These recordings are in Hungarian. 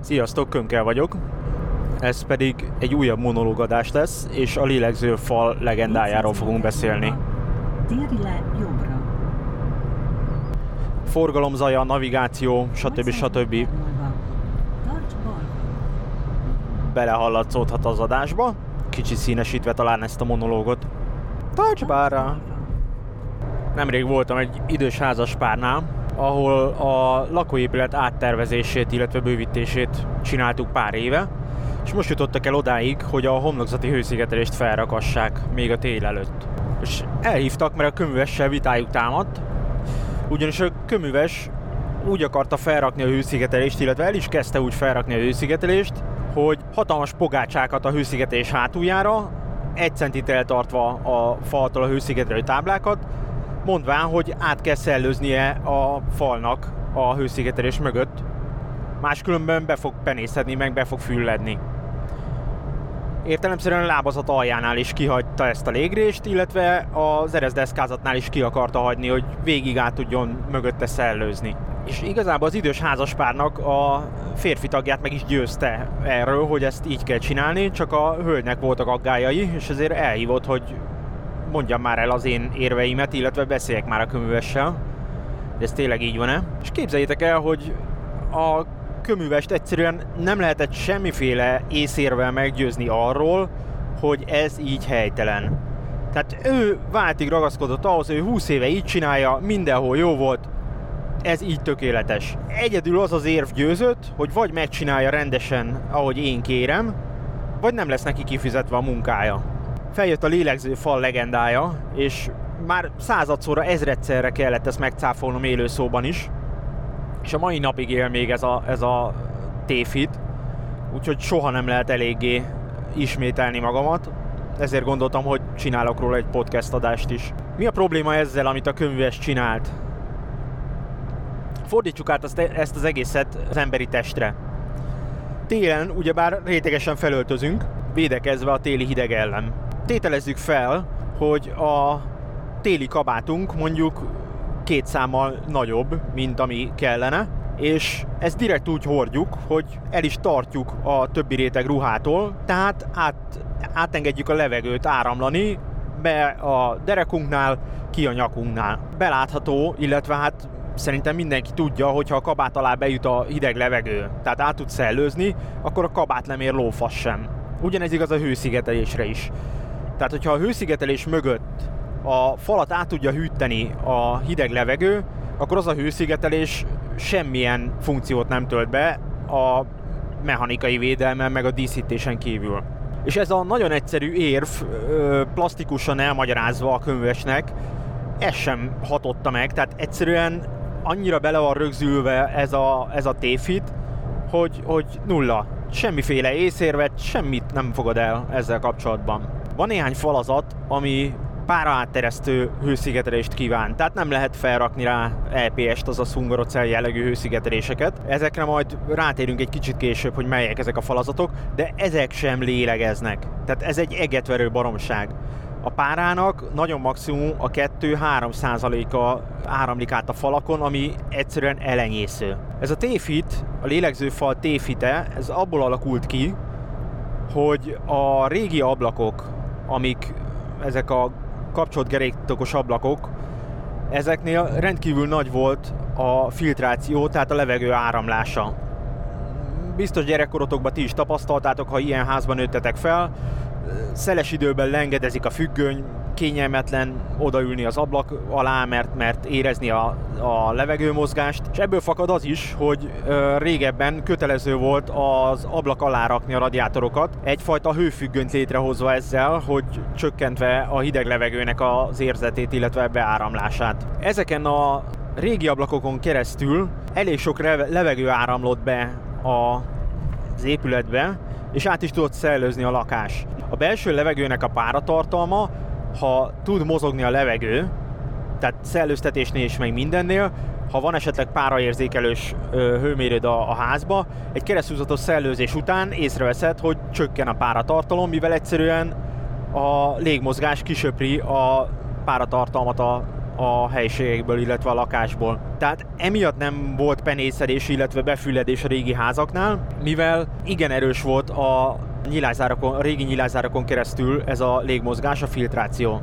Sziasztok, Könkel vagyok. Ez pedig egy újabb monológadás lesz, és a lélegző fal legendájáról fogunk beszélni. Térj le jobbra. Forgalomzaja, navigáció, stb. stb. Belehallatszódhat az adásba. Kicsit színesítve talán ezt a monológot. Tarts bárra! Nemrég voltam egy idős házas párnál, ahol a lakóépület áttervezését, illetve bővítését csináltuk pár éve, és most jutottak el odáig, hogy a homlokzati hőszigetelést felrakassák még a tél előtt. És elhívtak, mert a köművessel vitájuk támadt, ugyanis a köműves úgy akarta felrakni a hőszigetelést, illetve el is kezdte úgy felrakni a hőszigetelést, hogy hatalmas pogácsákat a hőszigetelés hátuljára, egy centit eltartva a faltól a hőszigetelő táblákat, mondván, hogy át kell szellőznie a falnak a hőszigetelés mögött, máskülönben be fog penészedni, meg be fog fülledni. Értelemszerűen a lábazat aljánál is kihagyta ezt a légrést, illetve az ereszdeszkázatnál is ki akarta hagyni, hogy végig át tudjon mögötte szellőzni. És igazából az idős házaspárnak a férfi tagját meg is győzte erről, hogy ezt így kell csinálni, csak a hölgynek voltak aggájai, és ezért elhívott, hogy mondjam már el az én érveimet, illetve beszéljek már a köművessel, hogy ez tényleg így van-e. És képzeljétek el, hogy a köművest egyszerűen nem lehetett semmiféle észérvel meggyőzni arról, hogy ez így helytelen. Tehát ő váltig ragaszkodott ahhoz, ő 20 éve így csinálja, mindenhol jó volt, ez így tökéletes. Egyedül az az érv győzött, hogy vagy megcsinálja rendesen, ahogy én kérem, vagy nem lesz neki kifizetve a munkája. Feljött a lélegző fal legendája, és már századszorra, ezredszerre kellett ezt megcáfolnom élőszóban is, és a mai napig él még ez a, ez a téfit, úgyhogy soha nem lehet eléggé ismételni magamat, ezért gondoltam, hogy csinálok róla egy podcast adást is. Mi a probléma ezzel, amit a könyves csinált? Fordítsuk át azt, ezt az egészet az emberi testre. Télen ugyebár rétegesen felöltözünk, védekezve a téli hideg ellen. Tételezzük fel, hogy a téli kabátunk mondjuk két számmal nagyobb, mint ami kellene, és ezt direkt úgy hordjuk, hogy el is tartjuk a többi réteg ruhától, tehát át, átengedjük a levegőt áramlani, be a derekunknál, ki a nyakunknál. Belátható, illetve hát szerintem mindenki tudja, hogy ha a kabát alá bejut a hideg levegő, tehát át tud szellőzni, akkor a kabát nem ér lófasz sem. Ugyanez igaz a hőszigetelésre is. Tehát, hogyha a hőszigetelés mögött a falat át tudja hűteni a hideg levegő, akkor az a hőszigetelés semmilyen funkciót nem tölt be a mechanikai védelmen meg a díszítésen kívül. És ez a nagyon egyszerű érv, plastikusan elmagyarázva a könyvesnek, ez sem hatotta meg, tehát egyszerűen annyira bele van rögzülve ez a, ez a téfit, hogy, hogy nulla. Semmiféle észérvet, semmit nem fogad el ezzel kapcsolatban. Van néhány falazat, ami pára átteresztő hőszigetelést kíván, tehát nem lehet felrakni rá EPS-t, azaz hungarocell jellegű hőszigeteléseket. Ezekre majd rátérünk egy kicsit később, hogy melyek ezek a falazatok, de ezek sem lélegeznek. Tehát ez egy egetverő baromság. A párának nagyon maximum a 2-3 százaléka áramlik át a falakon, ami egyszerűen elenyésző. Ez a téfit, a lélegzőfal téfite, ez abból alakult ki, hogy a régi ablakok, amik ezek a kapcsolt geréktokos ablakok, ezeknél rendkívül nagy volt a filtráció, tehát a levegő áramlása. Biztos gyerekkorotokban ti is tapasztaltátok, ha ilyen házban nőttetek fel, szeles időben lengedezik a függöny, kényelmetlen odaülni az ablak alá, mert, mert érezni a, a levegőmozgást, és ebből fakad az is, hogy ö, régebben kötelező volt az ablak alá rakni a radiátorokat, egyfajta hőfüggönyt létrehozva ezzel, hogy csökkentve a hideg levegőnek az érzetét, illetve beáramlását. Ezeken a régi ablakokon keresztül elég sok levegő áramlott be a az épületbe, és át is tudott szellőzni a lakás. A belső levegőnek a páratartalma, ha tud mozogni a levegő, tehát szellőztetésnél is meg mindennél, ha van esetleg páraérzékelős ö, hőmérőd a, a házba, egy keresztúzatos szellőzés után észreveszed, hogy csökken a páratartalom, mivel egyszerűen a légmozgás kisöpri a páratartalmat a, a helyiségekből, illetve a lakásból. Tehát emiatt nem volt penészedés, illetve befülledés a régi házaknál, mivel igen erős volt a, nyilázárakon, a régi nyilázárakon keresztül ez a légmozgás, a filtráció.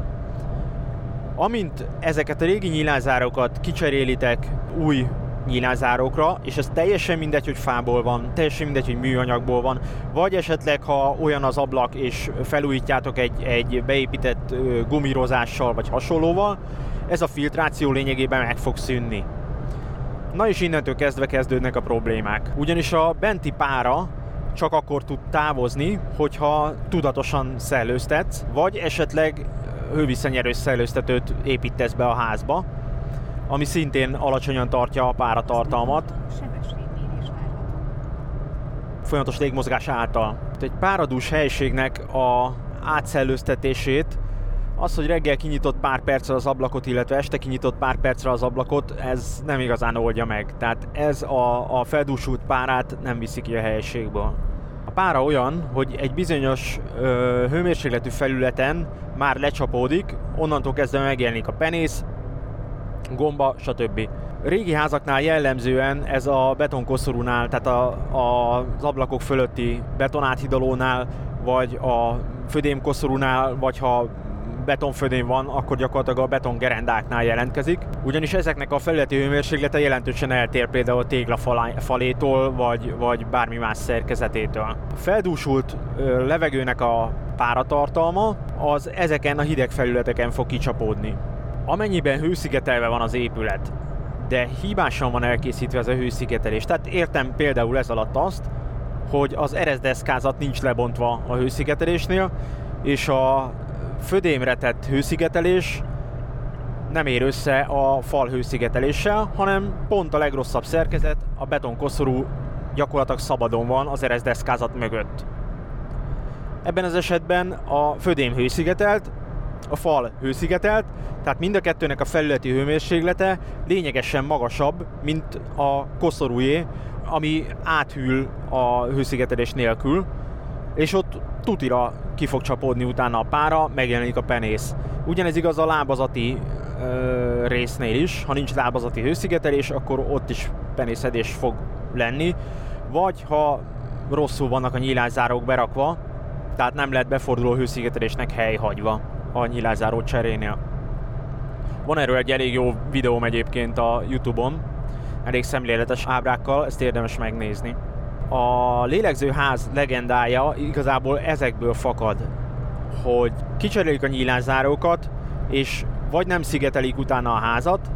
Amint ezeket a régi nyilázárokat kicserélitek új nyílázárokra, és ez teljesen mindegy, hogy fából van, teljesen mindegy, hogy műanyagból van, vagy esetleg, ha olyan az ablak, és felújítjátok egy, egy beépített gumírozással, vagy hasonlóval, ez a filtráció lényegében meg fog szűnni. Na és innentől kezdve kezdődnek a problémák. Ugyanis a benti pára csak akkor tud távozni, hogyha tudatosan szellőztetsz, vagy esetleg hőviszonyerős szellőztetőt építesz be a házba, ami szintén alacsonyan tartja a páratartalmat. Folyamatos légmozgás által. Egy páradús helységnek a átszellőztetését az, hogy reggel kinyitott pár percre az ablakot, illetve este kinyitott pár percre az ablakot, ez nem igazán oldja meg. Tehát ez a, a feldúsult párát nem viszi ki a helyiségből. A pára olyan, hogy egy bizonyos ö, hőmérsékletű felületen már lecsapódik, onnantól kezdve megjelenik a penész, gomba, stb. Régi házaknál jellemzően ez a betonkoszorúnál, tehát a, a, az ablakok fölötti betonáthidalónál, vagy a födémkoszorúnál, vagy ha betonfödém van, akkor gyakorlatilag a betongerendáknál jelentkezik. Ugyanis ezeknek a felületi hőmérséklete jelentősen eltér például tégla falétól, vagy, vagy bármi más szerkezetétől. A feldúsult levegőnek a páratartalma az ezeken a hideg felületeken fog kicsapódni. Amennyiben hőszigetelve van az épület, de hibásan van elkészítve ez a hőszigetelés. Tehát értem például ez alatt azt, hogy az ereszdeszkázat nincs lebontva a hőszigetelésnél, és a födémre tett hőszigetelés nem ér össze a fal hőszigeteléssel, hanem pont a legrosszabb szerkezet, a betonkoszorú gyakorlatilag szabadon van az ereszdeszkázat mögött. Ebben az esetben a födém hőszigetelt, a fal hőszigetelt, tehát mind a kettőnek a felületi hőmérséklete lényegesen magasabb, mint a koszorújé, ami áthűl a hőszigetelés nélkül, és ott tutira ki fog csapódni utána a pára, megjelenik a penész. Ugyanez igaz a lábazati ö, résznél is, ha nincs lábazati hőszigetelés, akkor ott is penészedés fog lenni, vagy ha rosszul vannak a nyílászárók berakva, tehát nem lehet beforduló hőszigetelésnek hely hagyva a nyilázáró cserénél. Van erről egy elég jó videóm egyébként a Youtube-on, elég szemléletes ábrákkal, ezt érdemes megnézni. A lélegzőház legendája igazából ezekből fakad, hogy kicserélik a nyílászárókat, és vagy nem szigetelik utána a házat,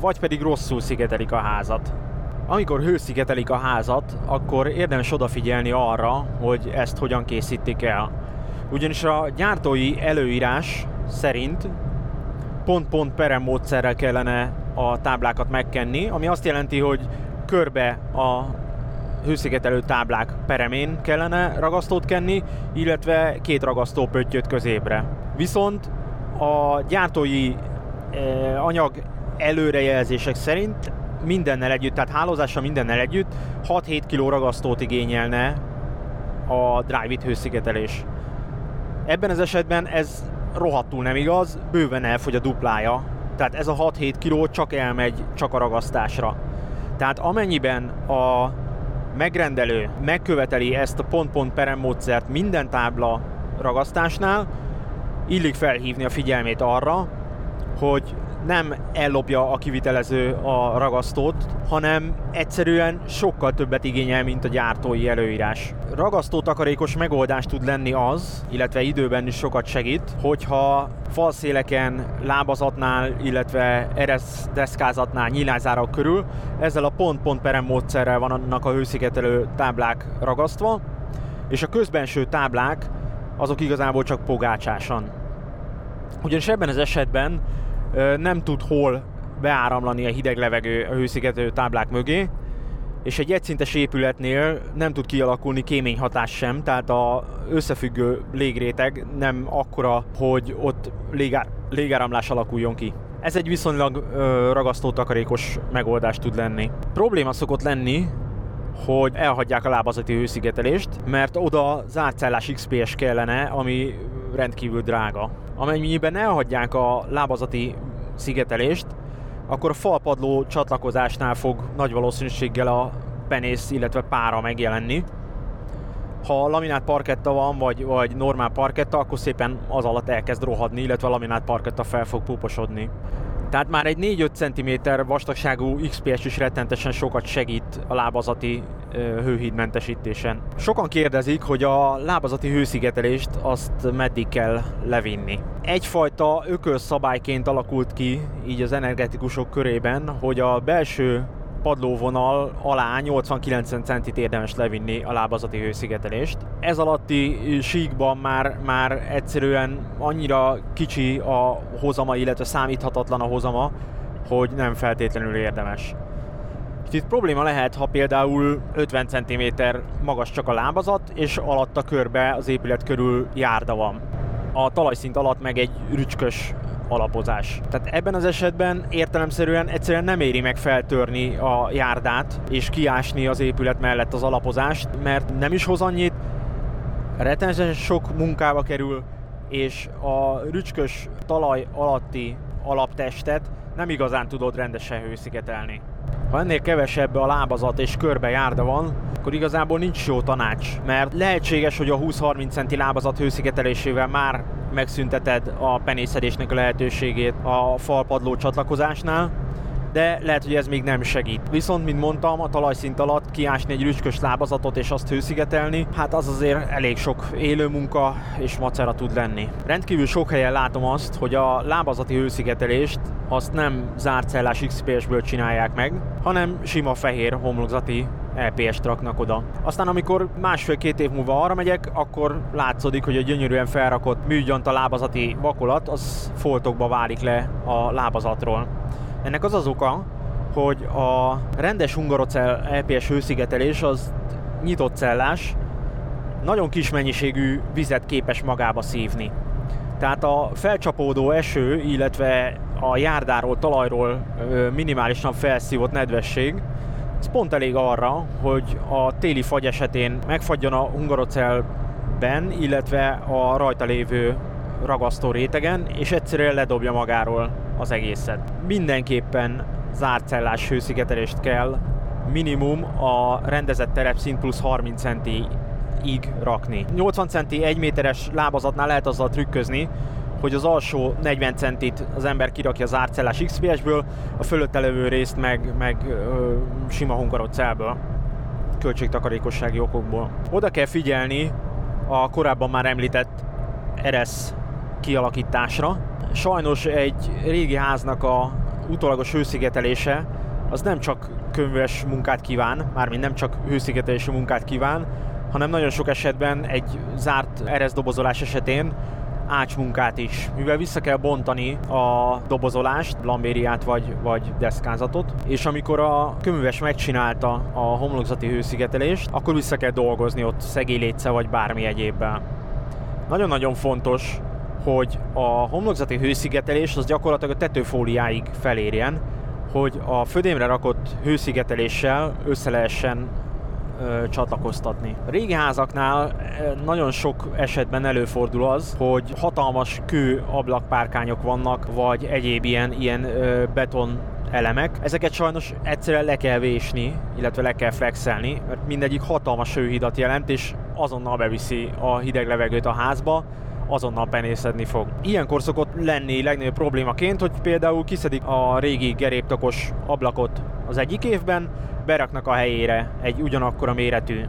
vagy pedig rosszul szigetelik a házat. Amikor hőszigetelik a házat, akkor érdemes odafigyelni arra, hogy ezt hogyan készítik el. Ugyanis a gyártói előírás szerint pont-pont perem módszerrel kellene a táblákat megkenni, ami azt jelenti, hogy körbe a hőszigetelő táblák peremén kellene ragasztót kenni, illetve két ragasztó pöttyöt középre. Viszont a gyártói eh, anyag előrejelzések szerint mindennel együtt, tehát hálózással mindennel együtt 6-7 kg ragasztót igényelne a drive hőszigetelés. Ebben az esetben ez rohadtul nem igaz, bőven elfogy a duplája. Tehát ez a 6-7 kg csak elmegy csak a ragasztásra. Tehát amennyiben a megrendelő megköveteli ezt a pont-pont perem módszert minden tábla ragasztásnál, illik felhívni a figyelmét arra, hogy nem ellopja a kivitelező a ragasztót, hanem egyszerűen sokkal többet igényel, mint a gyártói előírás. Ragasztó takarékos megoldás tud lenni az, illetve időben is sokat segít, hogyha falszéleken, lábazatnál, illetve eresz deszkázatnál, nyílázárak körül ezzel a pont-pont perem módszerrel vannak a hőszigetelő táblák ragasztva, és a közbenső táblák azok igazából csak pogácsásan. Ugyanis ebben az esetben nem tud hol beáramlani a hideg levegő a hőszigetelő táblák mögé, és egy egyszintes épületnél nem tud kialakulni kéményhatás sem, tehát a összefüggő légréteg nem akkora, hogy ott légár, légáramlás alakuljon ki. Ez egy viszonylag ö, ragasztó takarékos megoldás tud lenni. Probléma szokott lenni, hogy elhagyják a lábazati hőszigetelést, mert oda zárcellás XPS kellene, ami rendkívül drága. Amennyiben elhagyják a lábazati szigetelést, akkor a falpadló csatlakozásnál fog nagy valószínűséggel a penész, illetve pára megjelenni. Ha laminát parketta van, vagy, vagy normál parketta, akkor szépen az alatt elkezd rohadni, illetve a laminát parketta fel fog puposodni. Tehát már egy 4-5 cm vastagságú XPS is rettentesen sokat segít a lábazati hőhídmentesítésen. Sokan kérdezik, hogy a lábazati hőszigetelést azt meddig kell levinni. Egyfajta ökölszabályként alakult ki így az energetikusok körében, hogy a belső padlóvonal alá 80-90 centit érdemes levinni a lábazati hőszigetelést. Ez alatti síkban már, már egyszerűen annyira kicsi a hozama, illetve számíthatatlan a hozama, hogy nem feltétlenül érdemes. Itt probléma lehet, ha például 50 cm magas csak a lábazat, és alatta körbe az épület körül járda van. A talajszint alatt meg egy rücskös alapozás. Tehát ebben az esetben értelemszerűen egyszerűen nem éri meg feltörni a járdát és kiásni az épület mellett az alapozást, mert nem is hoz annyit, rettenetesen sok munkába kerül, és a rücskös talaj alatti alaptestet nem igazán tudod rendesen hőszigetelni. Ha ennél kevesebb a lábazat és körbe járda van, akkor igazából nincs jó tanács, mert lehetséges, hogy a 20-30 centi lábazat hőszigetelésével már megszünteted a penészedésnek a lehetőségét a falpadló csatlakozásnál, de lehet, hogy ez még nem segít. Viszont, mint mondtam, a talajszint alatt kiásni egy rücskös lábazatot és azt hőszigetelni, hát az azért elég sok élő munka és macera tud lenni. Rendkívül sok helyen látom azt, hogy a lábazati hőszigetelést azt nem zárt cellás XPS-ből csinálják meg, hanem sima fehér homlokzati LPS-t raknak oda. Aztán amikor másfél-két év múlva arra megyek, akkor látszódik, hogy a gyönyörűen felrakott műgyanta lábazati vakolat az foltokba válik le a lábazatról. Ennek az az oka, hogy a rendes hungarocell LPS hőszigetelés az nyitott cellás, nagyon kis mennyiségű vizet képes magába szívni. Tehát a felcsapódó eső, illetve a járdáról, talajról minimálisan felszívott nedvesség, ez pont elég arra, hogy a téli fagy esetén megfagyjon a hungarocellben, illetve a rajta lévő ragasztó rétegen, és egyszerűen ledobja magáról az egészet. Mindenképpen zárt cellás hőszigetelést kell minimum a rendezett terepszint plusz 30 centi ig rakni. 80 centi 1 méteres lábazatnál lehet azzal trükközni, hogy az alsó 40 centit az ember kirakja az árcellás XPS-ből, a fölötte levő részt meg, meg ö, sima hungarocellből, költségtakarékossági okokból. Oda kell figyelni a korábban már említett RS kialakításra. Sajnos egy régi háznak a utólagos hőszigetelése az nem csak könyves munkát kíván, mármint nem csak hőszigetelési munkát kíván, hanem nagyon sok esetben egy zárt RS dobozolás esetén ácsmunkát is, mivel vissza kell bontani a dobozolást, lambériát vagy, vagy deszkázatot, és amikor a köműves megcsinálta a homlokzati hőszigetelést, akkor vissza kell dolgozni ott szegélylétsze vagy bármi egyébben. Nagyon-nagyon fontos, hogy a homlokzati hőszigetelés az gyakorlatilag a tetőfóliáig felérjen, hogy a födémre rakott hőszigeteléssel össze lehessen ö, csatlakoztatni. A régi házaknál nagyon sok esetben előfordul az, hogy hatalmas kő ablakpárkányok vannak, vagy egyéb ilyen, ilyen ö, beton elemek. Ezeket sajnos egyszerűen le kell vésni, illetve le kell flexelni, mert mindegyik hatalmas hőhidat jelent, és azonnal beviszi a hideg levegőt a házba, azonnal penészedni fog. Ilyenkor szokott lenni legnagyobb problémaként, hogy például kiszedik a régi geréptakos ablakot az egyik évben, beraknak a helyére egy ugyanakkora méretű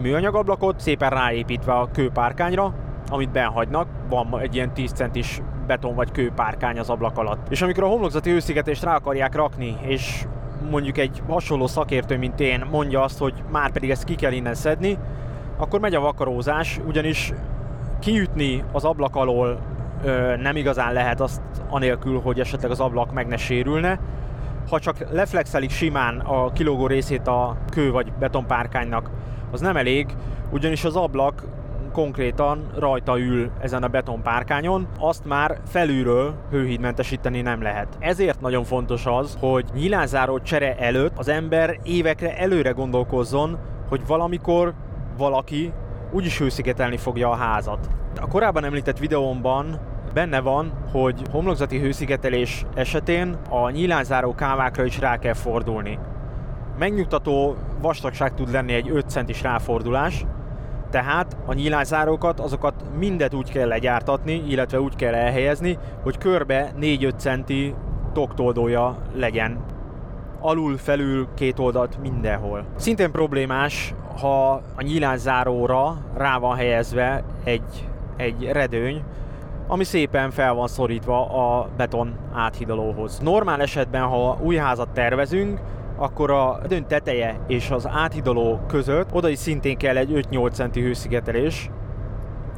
műanyag ablakot, szépen ráépítve a kőpárkányra, amit benhagynak, van egy ilyen 10 centis beton vagy kőpárkány az ablak alatt. És amikor a homlokzati hőszigetést rá akarják rakni, és mondjuk egy hasonló szakértő, mint én mondja azt, hogy már pedig ezt ki kell innen szedni, akkor megy a vakarózás, ugyanis kiütni az ablak alól ö, nem igazán lehet azt anélkül, hogy esetleg az ablak meg ne sérülne. Ha csak leflexelik simán a kilógó részét a kő vagy betonpárkánynak, az nem elég, ugyanis az ablak konkrétan rajta ül ezen a betonpárkányon, azt már felülről hőhídmentesíteni nem lehet. Ezért nagyon fontos az, hogy nyilázáró csere előtt az ember évekre előre gondolkozzon, hogy valamikor valaki úgyis hőszigetelni fogja a házat. A korábban említett videómban benne van, hogy homlokzati hőszigetelés esetén a nyílázáró kávákra is rá kell fordulni. Megnyugtató vastagság tud lenni egy 5 centis ráfordulás, tehát a nyílászárókat, azokat mindet úgy kell legyártatni, illetve úgy kell elhelyezni, hogy körbe 4-5 centi toktoldója legyen. Alul, felül, két oldalt, mindenhol. Szintén problémás, ha a nyílászáróra rá van helyezve egy, egy redőny, ami szépen fel van szorítva a beton áthidalóhoz. Normál esetben, ha új házat tervezünk, akkor a dönt teteje és az áthidaló között oda is szintén kell egy 5-8 centi hőszigetelés,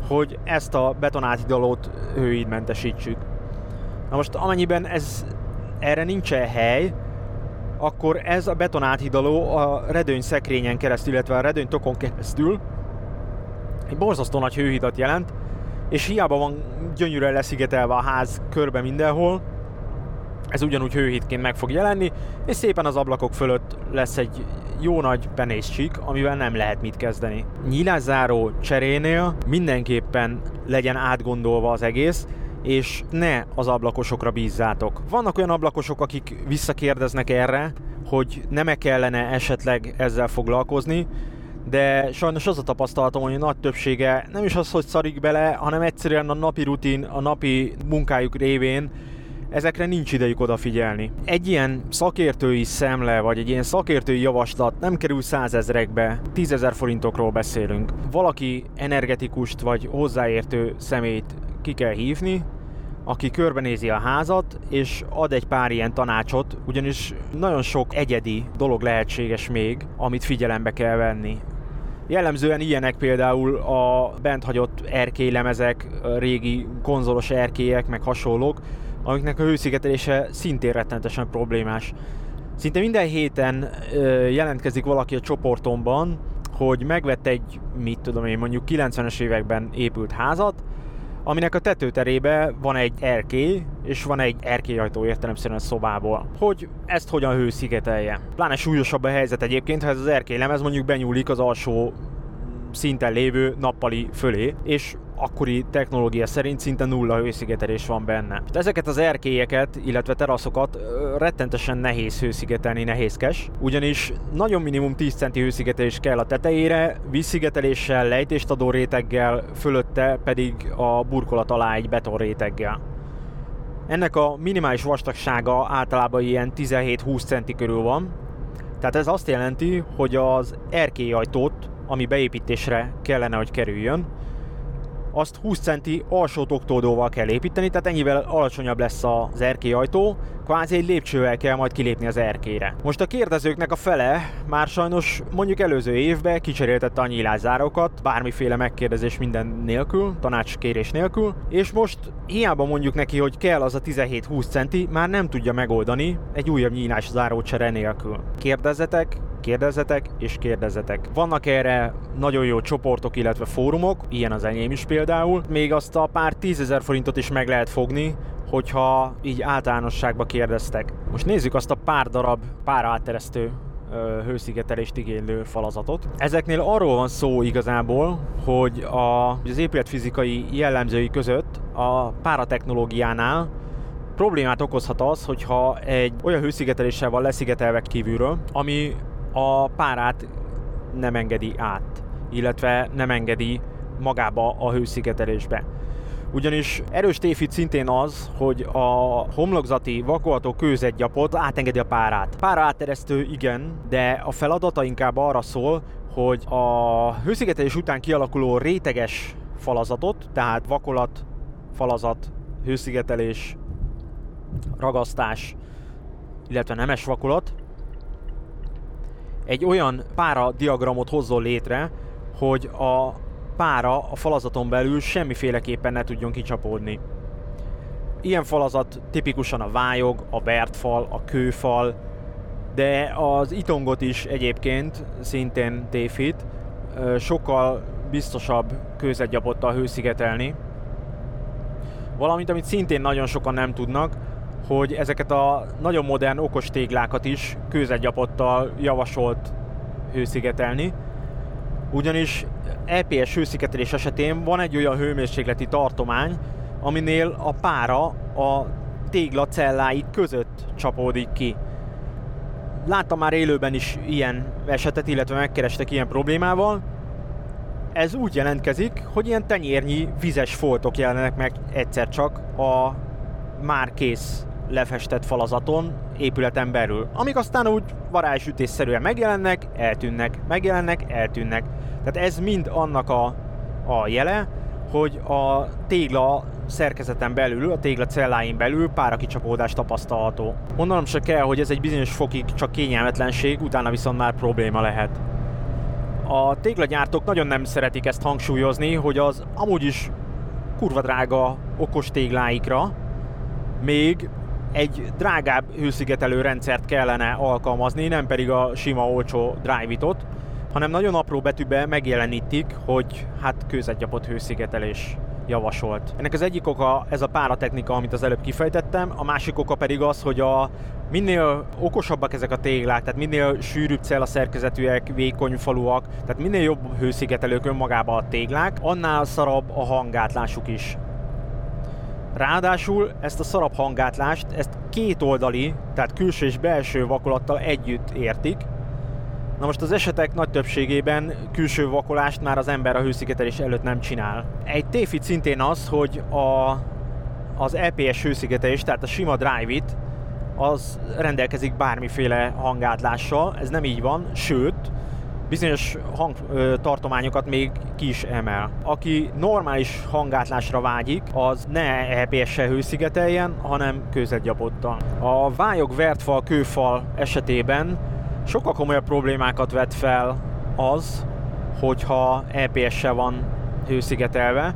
hogy ezt a betonátidalót hőidmentesítsük. Na most amennyiben ez erre nincsen hely, akkor ez a betonátidaló a redőny szekrényen keresztül, illetve a redőny tokon keresztül egy borzasztó nagy hőhidat jelent, és hiába van gyönyörűen leszigetelve a ház körbe mindenhol, ez ugyanúgy hőhitként meg fog jelenni, és szépen az ablakok fölött lesz egy jó nagy penészcsík, amivel nem lehet mit kezdeni. Nyílászáró cserénél mindenképpen legyen átgondolva az egész, és ne az ablakosokra bízzátok. Vannak olyan ablakosok, akik visszakérdeznek erre, hogy nem kellene esetleg ezzel foglalkozni, de sajnos az a tapasztalatom, hogy a nagy többsége nem is az, hogy szarik bele, hanem egyszerűen a napi rutin, a napi munkájuk révén ezekre nincs idejük odafigyelni. Egy ilyen szakértői szemle, vagy egy ilyen szakértői javaslat nem kerül százezrekbe, tízezer forintokról beszélünk. Valaki energetikust vagy hozzáértő szemét ki kell hívni, aki körbenézi a házat, és ad egy pár ilyen tanácsot, ugyanis nagyon sok egyedi dolog lehetséges még, amit figyelembe kell venni. Jellemzően ilyenek például a bent hagyott erkélylemezek, régi konzolos erkélyek, meg hasonlók, amiknek a hőszigetelése szintén rettenetesen problémás. Szinte minden héten jelentkezik valaki a csoportomban, hogy megvett egy, mit tudom én, mondjuk 90-es években épült házat, aminek a tetőterébe van egy erkély, és van egy erkélyajtó értelemszerűen a szobából. Hogy ezt hogyan hőszigetelje. Pláne súlyosabb a helyzet egyébként, ha ez az erkélylemez mondjuk benyúlik az alsó szinten lévő nappali fölé, és akkori technológia szerint szinte nulla hőszigetelés van benne. Ezeket az erkélyeket, illetve teraszokat rettentesen nehéz hőszigetelni, nehézkes, ugyanis nagyon minimum 10 centi hőszigetelés kell a tetejére, vízszigeteléssel, lejtést adó réteggel, fölötte pedig a burkolat alá egy betonréteggel. Ennek a minimális vastagsága általában ilyen 17-20 centi körül van, tehát ez azt jelenti, hogy az erkélyajtót, ami beépítésre kellene, hogy kerüljön, azt 20 centi alsó toktódóval kell építeni, tehát ennyivel alacsonyabb lesz az erkélyajtó, kvázi egy lépcsővel kell majd kilépni az erkére. Most a kérdezőknek a fele már sajnos mondjuk előző évben kicseréltette a nyílászárokat, bármiféle megkérdezés minden nélkül, tanácskérés nélkül, és most hiába mondjuk neki, hogy kell az a 17-20 centi, már nem tudja megoldani egy újabb nyílászáró csere nélkül. Kérdezzetek, kérdezzetek és kérdezzetek. Vannak erre nagyon jó csoportok, illetve fórumok, ilyen az enyém is például. Még azt a pár tízezer forintot is meg lehet fogni, hogyha így általánosságba kérdeztek. Most nézzük azt a pár darab pár átteresztő hőszigetelést igénylő falazatot. Ezeknél arról van szó igazából, hogy a, az épületfizikai jellemzői között a páratechnológiánál problémát okozhat az, hogyha egy olyan hőszigeteléssel van leszigetelve kívülről, ami a párát nem engedi át, illetve nem engedi magába a hőszigetelésbe. Ugyanis erős tévhit szintén az, hogy a homlokzati vakolható kőzetgyapot átengedi a párát. Pára átteresztő igen, de a feladata inkább arra szól, hogy a hőszigetelés után kialakuló réteges falazatot, tehát vakolat, falazat, hőszigetelés, ragasztás, illetve nemes vakolat, egy olyan pára diagramot hozzon létre, hogy a pára a falazaton belül semmiféleképpen ne tudjon kicsapódni. Ilyen falazat tipikusan a vályog, a bertfal, a kőfal, de az itongot is egyébként szintén tévhit, sokkal biztosabb kőzetgyapottal hőszigetelni. Valamint, amit szintén nagyon sokan nem tudnak, hogy ezeket a nagyon modern okos téglákat is kőzetgyapottal javasolt hőszigetelni, ugyanis EPS hőszigetelés esetén van egy olyan hőmérsékleti tartomány, aminél a pára a tégla cellái között csapódik ki. Láttam már élőben is ilyen esetet, illetve megkerestek ilyen problémával. Ez úgy jelentkezik, hogy ilyen tenyérnyi vizes foltok jelennek meg egyszer csak a már kész lefestett falazaton, épületen belül, amik aztán úgy varázsütésszerűen megjelennek, eltűnnek, megjelennek, eltűnnek. Tehát ez mind annak a, a jele, hogy a tégla szerkezeten belül, a tégla celláin belül párakicsapódás tapasztalható. Mondanom se kell, hogy ez egy bizonyos fokig csak kényelmetlenség, utána viszont már probléma lehet. A téglagyártók nagyon nem szeretik ezt hangsúlyozni, hogy az amúgy is kurva drága okos tégláikra még egy drágább hőszigetelő rendszert kellene alkalmazni, nem pedig a sima olcsó drive hanem nagyon apró betűbe megjelenítik, hogy hát kőzetgyapott hőszigetelés javasolt. Ennek az egyik oka ez a páratechnika, amit az előbb kifejtettem, a másik oka pedig az, hogy a minél okosabbak ezek a téglák, tehát minél sűrűbb a szerkezetűek, vékony faluak, tehát minél jobb hőszigetelők önmagában a téglák, annál szarabb a hangátlásuk is. Ráadásul ezt a szarab hangátlást, ezt két oldali, tehát külső és belső vakolattal együtt értik, Na most az esetek nagy többségében külső vakolást már az ember a hőszigetelés előtt nem csinál. Egy tévhit szintén az, hogy a, az EPS hőszigetelés, tehát a sima drive-it, az rendelkezik bármiféle hangátlással, ez nem így van, sőt, bizonyos hangtartományokat még ki is emel. Aki normális hangátlásra vágyik, az ne EPS-sel hőszigeteljen, hanem kőzetgyapottal. A vályog vertfal kőfal esetében sokkal komolyabb problémákat vet fel az, hogyha EPS-se van hőszigetelve,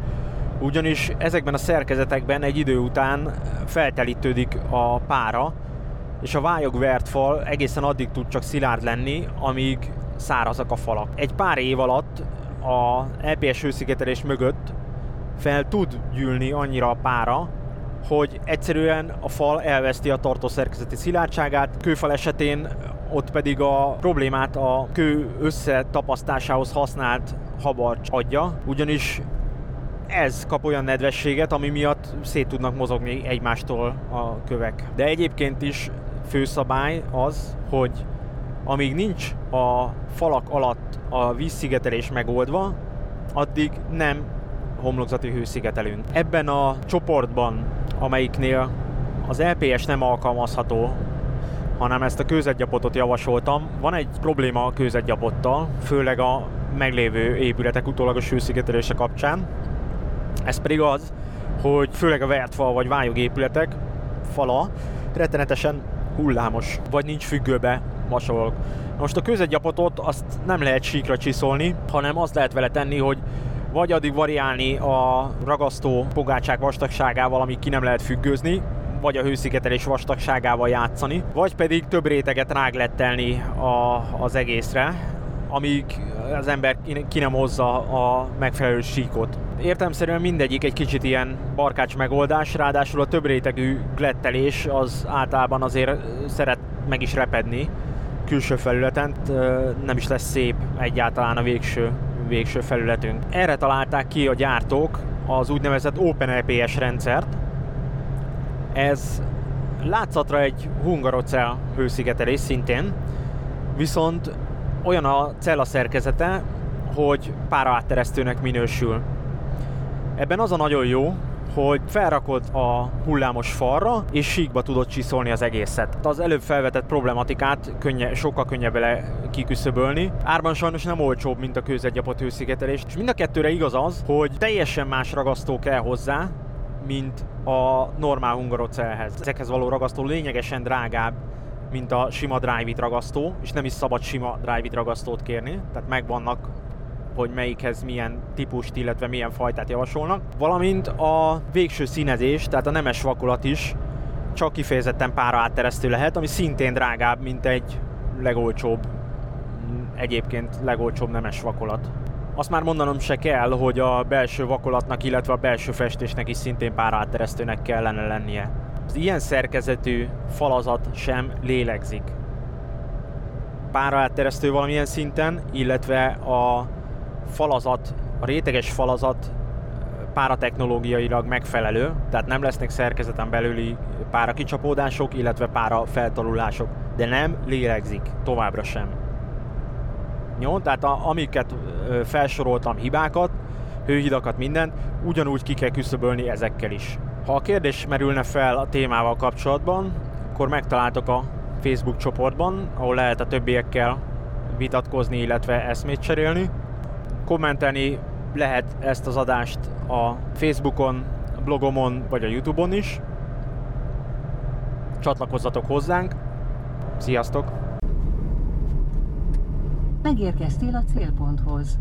ugyanis ezekben a szerkezetekben egy idő után feltelítődik a pára, és a vályogvert fal egészen addig tud csak szilárd lenni, amíg szárazak a falak. Egy pár év alatt a EPS hőszigetelés mögött fel tud gyűlni annyira a pára, hogy egyszerűen a fal elveszti a tartószerkezeti szilárdságát. Kőfal esetén ott pedig a problémát a kő összetapasztásához használt habarcs adja, ugyanis ez kap olyan nedvességet, ami miatt szét tudnak mozogni egymástól a kövek. De egyébként is főszabály az, hogy amíg nincs a falak alatt a vízszigetelés megoldva, addig nem homlokzati hőszigetelünk. Ebben a csoportban, amelyiknél az LPS nem alkalmazható hanem ezt a kőzetgyapotot javasoltam. Van egy probléma a kőzetgyapottal, főleg a meglévő épületek utólagos hőszigetelése kapcsán. Ez pedig az, hogy főleg a vertfal vagy vályog épületek fala rettenetesen hullámos, vagy nincs függőbe vasolok. Most a kőzetgyapotot azt nem lehet síkra csiszolni, hanem azt lehet vele tenni, hogy vagy addig variálni a ragasztó pogácsák vastagságával, amíg ki nem lehet függőzni, vagy a hőszigetelés vastagságával játszani, vagy pedig több réteget ráglettelni a, az egészre, amíg az ember ki nem hozza a megfelelő síkot. Értelmszerűen mindegyik egy kicsit ilyen barkács megoldás, ráadásul a több rétegű glettelés az általában azért szeret meg is repedni külső felületen, nem is lesz szép egyáltalán a végső, végső felületünk. Erre találták ki a gyártók az úgynevezett OpenLPS rendszert, ez látszatra egy hungarocell hőszigetelés szintén, viszont olyan a cella szerkezete, hogy páraátteresztőnek minősül. Ebben az a nagyon jó, hogy felrakod a hullámos falra, és síkba tudod csiszolni az egészet. Az előbb felvetett problematikát könnye, sokkal könnyebb vele kiküszöbölni. Árban sajnos nem olcsóbb, mint a kőzetgyapott hőszigetelés. És mind a kettőre igaz az, hogy teljesen más ragasztó kell hozzá, mint a normál hungarocelhez. Ezekhez való ragasztó lényegesen drágább, mint a sima drive ragasztó, és nem is szabad sima drive ragasztót kérni, tehát megvannak hogy melyikhez milyen típust, illetve milyen fajtát javasolnak. Valamint a végső színezés, tehát a nemes vakolat is csak kifejezetten pára átteresztő lehet, ami szintén drágább, mint egy legolcsóbb, egyébként legolcsóbb nemes vakolat. Azt már mondanom se kell, hogy a belső vakolatnak, illetve a belső festésnek is szintén párátteresztőnek kellene lennie. Az ilyen szerkezetű falazat sem lélegzik. Párátteresztő valamilyen szinten, illetve a falazat, a réteges falazat páratechnológiailag megfelelő, tehát nem lesznek szerkezeten belüli párakicsapódások, illetve pára feltalulások, de nem lélegzik továbbra sem. Jó, tehát a, amiket felsoroltam hibákat, hőhidakat, mindent, ugyanúgy ki kell küszöbölni ezekkel is. Ha a kérdés merülne fel a témával kapcsolatban, akkor megtaláltok a Facebook csoportban, ahol lehet a többiekkel vitatkozni, illetve eszmét cserélni. Kommentelni lehet ezt az adást a Facebookon, a blogomon vagy a Youtube-on is. Csatlakozzatok hozzánk. Sziasztok! Megérkeztél a célponthoz.